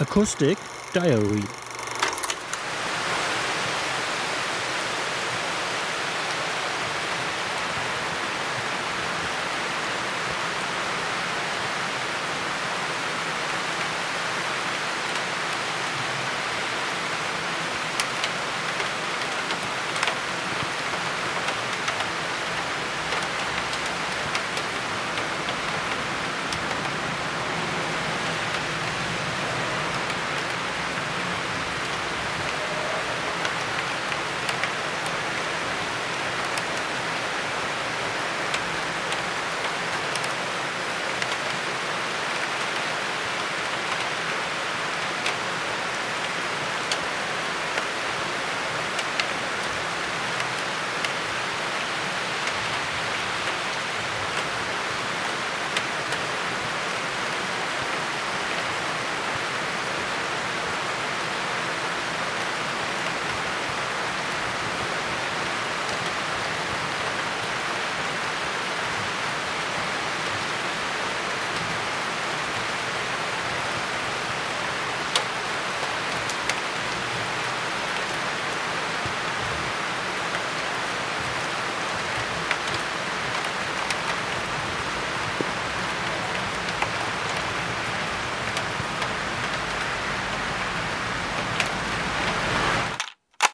Acoustic Diary